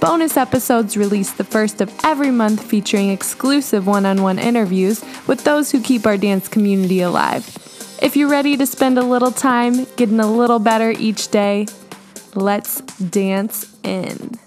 Bonus episodes released the first of every month featuring exclusive one on one interviews with those who keep our dance community alive. If you're ready to spend a little time getting a little better each day, let's dance in.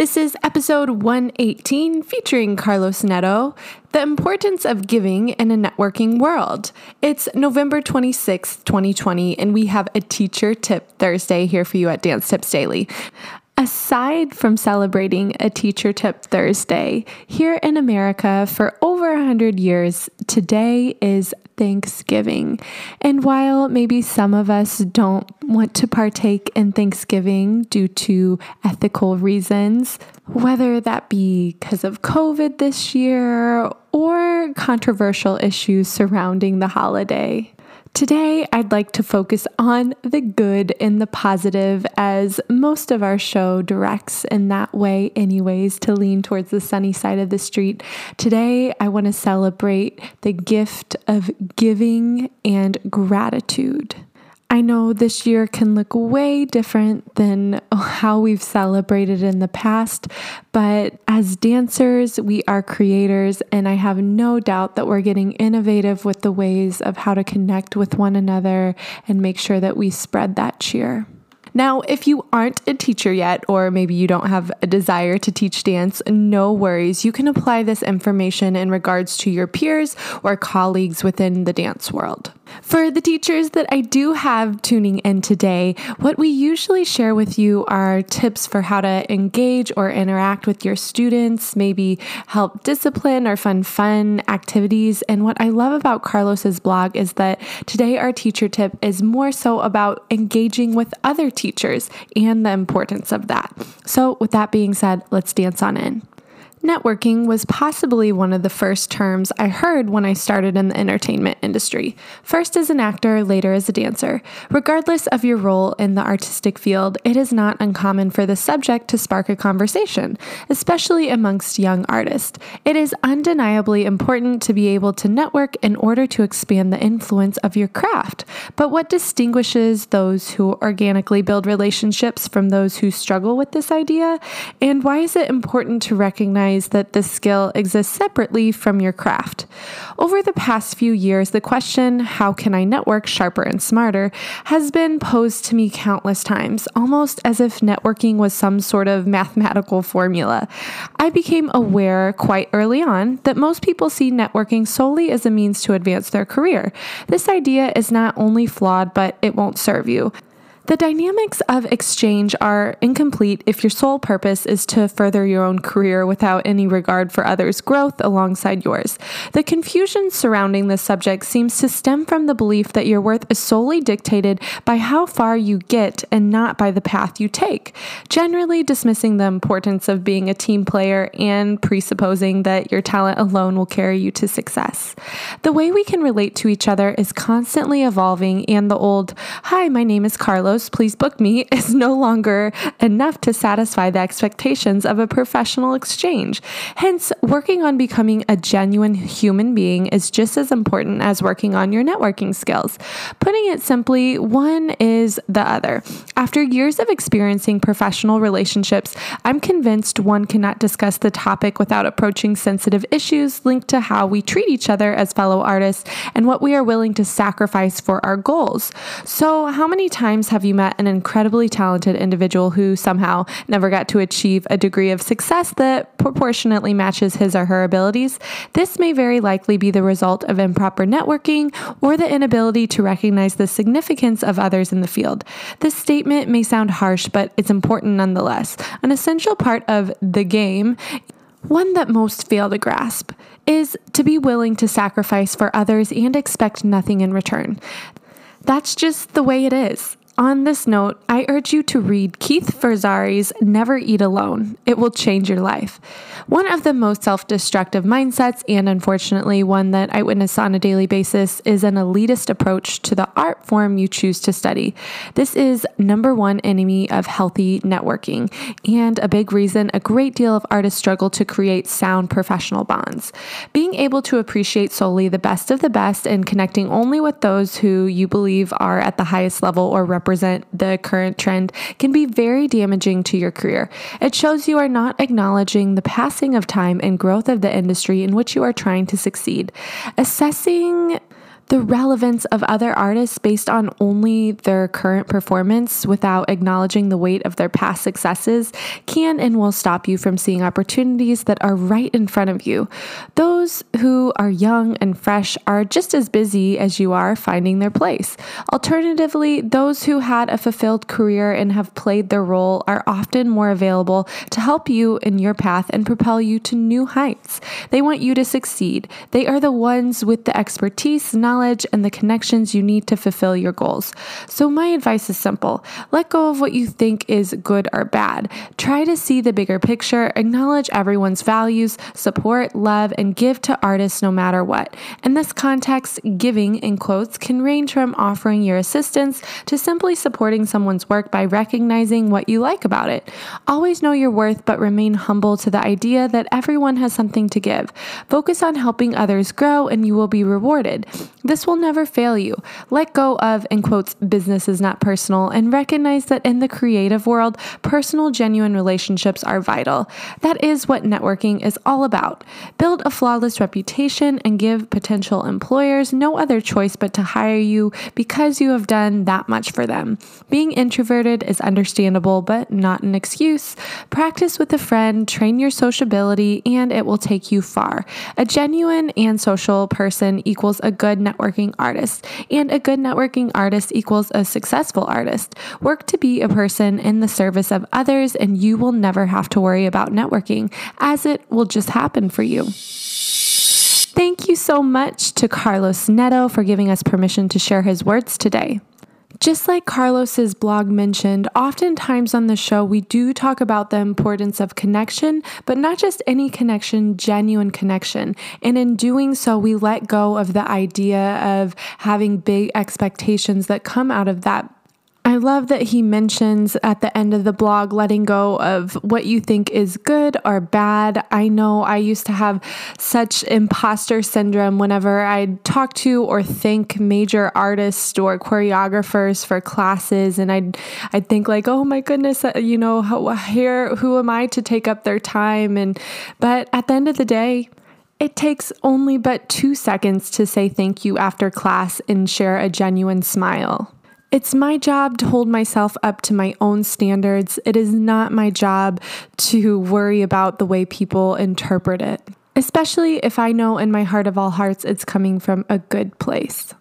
This is episode 118 featuring Carlos Neto, The Importance of Giving in a Networking World. It's November 26th, 2020, and we have a teacher tip Thursday here for you at Dance Tips Daily. Aside from celebrating a Teacher Tip Thursday, here in America for over 100 years, today is Thanksgiving. And while maybe some of us don't want to partake in Thanksgiving due to ethical reasons, whether that be because of COVID this year or controversial issues surrounding the holiday, Today, I'd like to focus on the good and the positive, as most of our show directs in that way, anyways, to lean towards the sunny side of the street. Today, I want to celebrate the gift of giving and gratitude. I know this year can look way different than how we've celebrated in the past, but as dancers, we are creators, and I have no doubt that we're getting innovative with the ways of how to connect with one another and make sure that we spread that cheer. Now, if you aren't a teacher yet, or maybe you don't have a desire to teach dance, no worries. You can apply this information in regards to your peers or colleagues within the dance world. For the teachers that I do have tuning in today, what we usually share with you are tips for how to engage or interact with your students, maybe help discipline or fun, fun activities. And what I love about Carlos's blog is that today our teacher tip is more so about engaging with other teachers and the importance of that. So, with that being said, let's dance on in. Networking was possibly one of the first terms I heard when I started in the entertainment industry, first as an actor, later as a dancer. Regardless of your role in the artistic field, it is not uncommon for the subject to spark a conversation, especially amongst young artists. It is undeniably important to be able to network in order to expand the influence of your craft. But what distinguishes those who organically build relationships from those who struggle with this idea? And why is it important to recognize? Recognize that this skill exists separately from your craft. Over the past few years, the question, how can I network sharper and smarter, has been posed to me countless times, almost as if networking was some sort of mathematical formula. I became aware quite early on that most people see networking solely as a means to advance their career. This idea is not only flawed, but it won't serve you. The dynamics of exchange are incomplete if your sole purpose is to further your own career without any regard for others' growth alongside yours. The confusion surrounding this subject seems to stem from the belief that your worth is solely dictated by how far you get and not by the path you take, generally dismissing the importance of being a team player and presupposing that your talent alone will carry you to success. The way we can relate to each other is constantly evolving, and the old, Hi, my name is Carlos please book me is no longer enough to satisfy the expectations of a professional exchange. Hence, working on becoming a genuine human being is just as important as working on your networking skills. Putting it simply, one is the other. After years of experiencing professional relationships, I'm convinced one cannot discuss the topic without approaching sensitive issues linked to how we treat each other as fellow artists and what we are willing to sacrifice for our goals. So, how many times have you you met an incredibly talented individual who somehow never got to achieve a degree of success that proportionately matches his or her abilities, this may very likely be the result of improper networking or the inability to recognize the significance of others in the field. This statement may sound harsh, but it's important nonetheless. An essential part of the game one that most fail to grasp is to be willing to sacrifice for others and expect nothing in return. That's just the way it is on this note, I urge you to read Keith Ferrazzi's Never Eat Alone. It will change your life. One of the most self destructive mindsets, and unfortunately one that I witness on a daily basis, is an elitist approach to the art form you choose to study. This is number one enemy of healthy networking, and a big reason a great deal of artists struggle to create sound professional bonds. Being able to appreciate solely the best of the best and connecting only with those who you believe are at the highest level or represent the current trend can be very damaging to your career. It shows you are not acknowledging the passing of time and growth of the industry in which you are trying to succeed. Assessing the relevance of other artists based on only their current performance without acknowledging the weight of their past successes can and will stop you from seeing opportunities that are right in front of you. Those who are young and fresh are just as busy as you are finding their place. Alternatively, those who had a fulfilled career and have played their role are often more available to help you in your path and propel you to new heights. They want you to succeed. They are the ones with the expertise, knowledge, knowledge and the connections you need to fulfill your goals. So, my advice is simple let go of what you think is good or bad. Try to see the bigger picture, acknowledge everyone's values, support, love, and give to artists no matter what. In this context, giving in quotes can range from offering your assistance to simply supporting someone's work by recognizing what you like about it. Always know your worth, but remain humble to the idea that everyone has something to give. Focus on helping others grow, and you will be rewarded. This will never fail you. Let go of, in quotes, business is not personal, and recognize that in the creative world, personal, genuine relationships are vital. That is what networking is all about. Build a flawless reputation and give potential employers no other choice but to hire you because you have done that much for them. Being introverted is understandable, but not an excuse. Practice with a friend, train your sociability, and it will take you far. A genuine and social person equals a good network networking artist, and a good networking artist equals a successful artist. Work to be a person in the service of others, and you will never have to worry about networking, as it will just happen for you. Thank you so much to Carlos Neto for giving us permission to share his words today. Just like Carlos's blog mentioned, oftentimes on the show we do talk about the importance of connection, but not just any connection, genuine connection. And in doing so, we let go of the idea of having big expectations that come out of that I love that he mentions at the end of the blog letting go of what you think is good or bad. I know I used to have such imposter syndrome whenever I'd talk to or thank major artists or choreographers for classes and I'd I'd think like, "Oh my goodness, uh, you know, how, here who am I to take up their time?" And but at the end of the day, it takes only but 2 seconds to say thank you after class and share a genuine smile. It's my job to hold myself up to my own standards. It is not my job to worry about the way people interpret it, especially if I know in my heart of all hearts it's coming from a good place.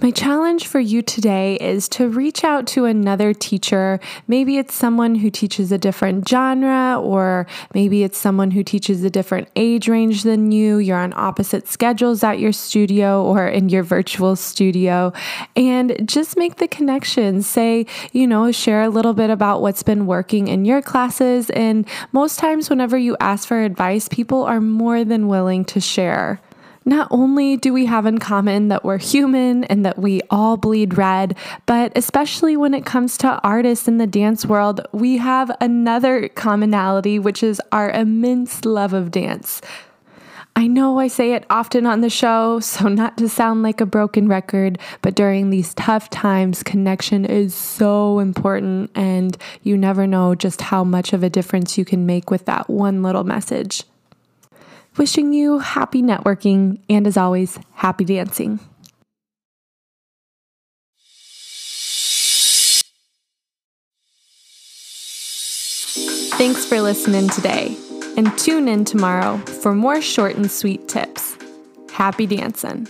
My challenge for you today is to reach out to another teacher. Maybe it's someone who teaches a different genre, or maybe it's someone who teaches a different age range than you. You're on opposite schedules at your studio or in your virtual studio, and just make the connection. Say, you know, share a little bit about what's been working in your classes. And most times, whenever you ask for advice, people are more than willing to share. Not only do we have in common that we're human and that we all bleed red, but especially when it comes to artists in the dance world, we have another commonality, which is our immense love of dance. I know I say it often on the show, so not to sound like a broken record, but during these tough times, connection is so important, and you never know just how much of a difference you can make with that one little message. Wishing you happy networking and, as always, happy dancing. Thanks for listening today, and tune in tomorrow for more short and sweet tips. Happy dancing.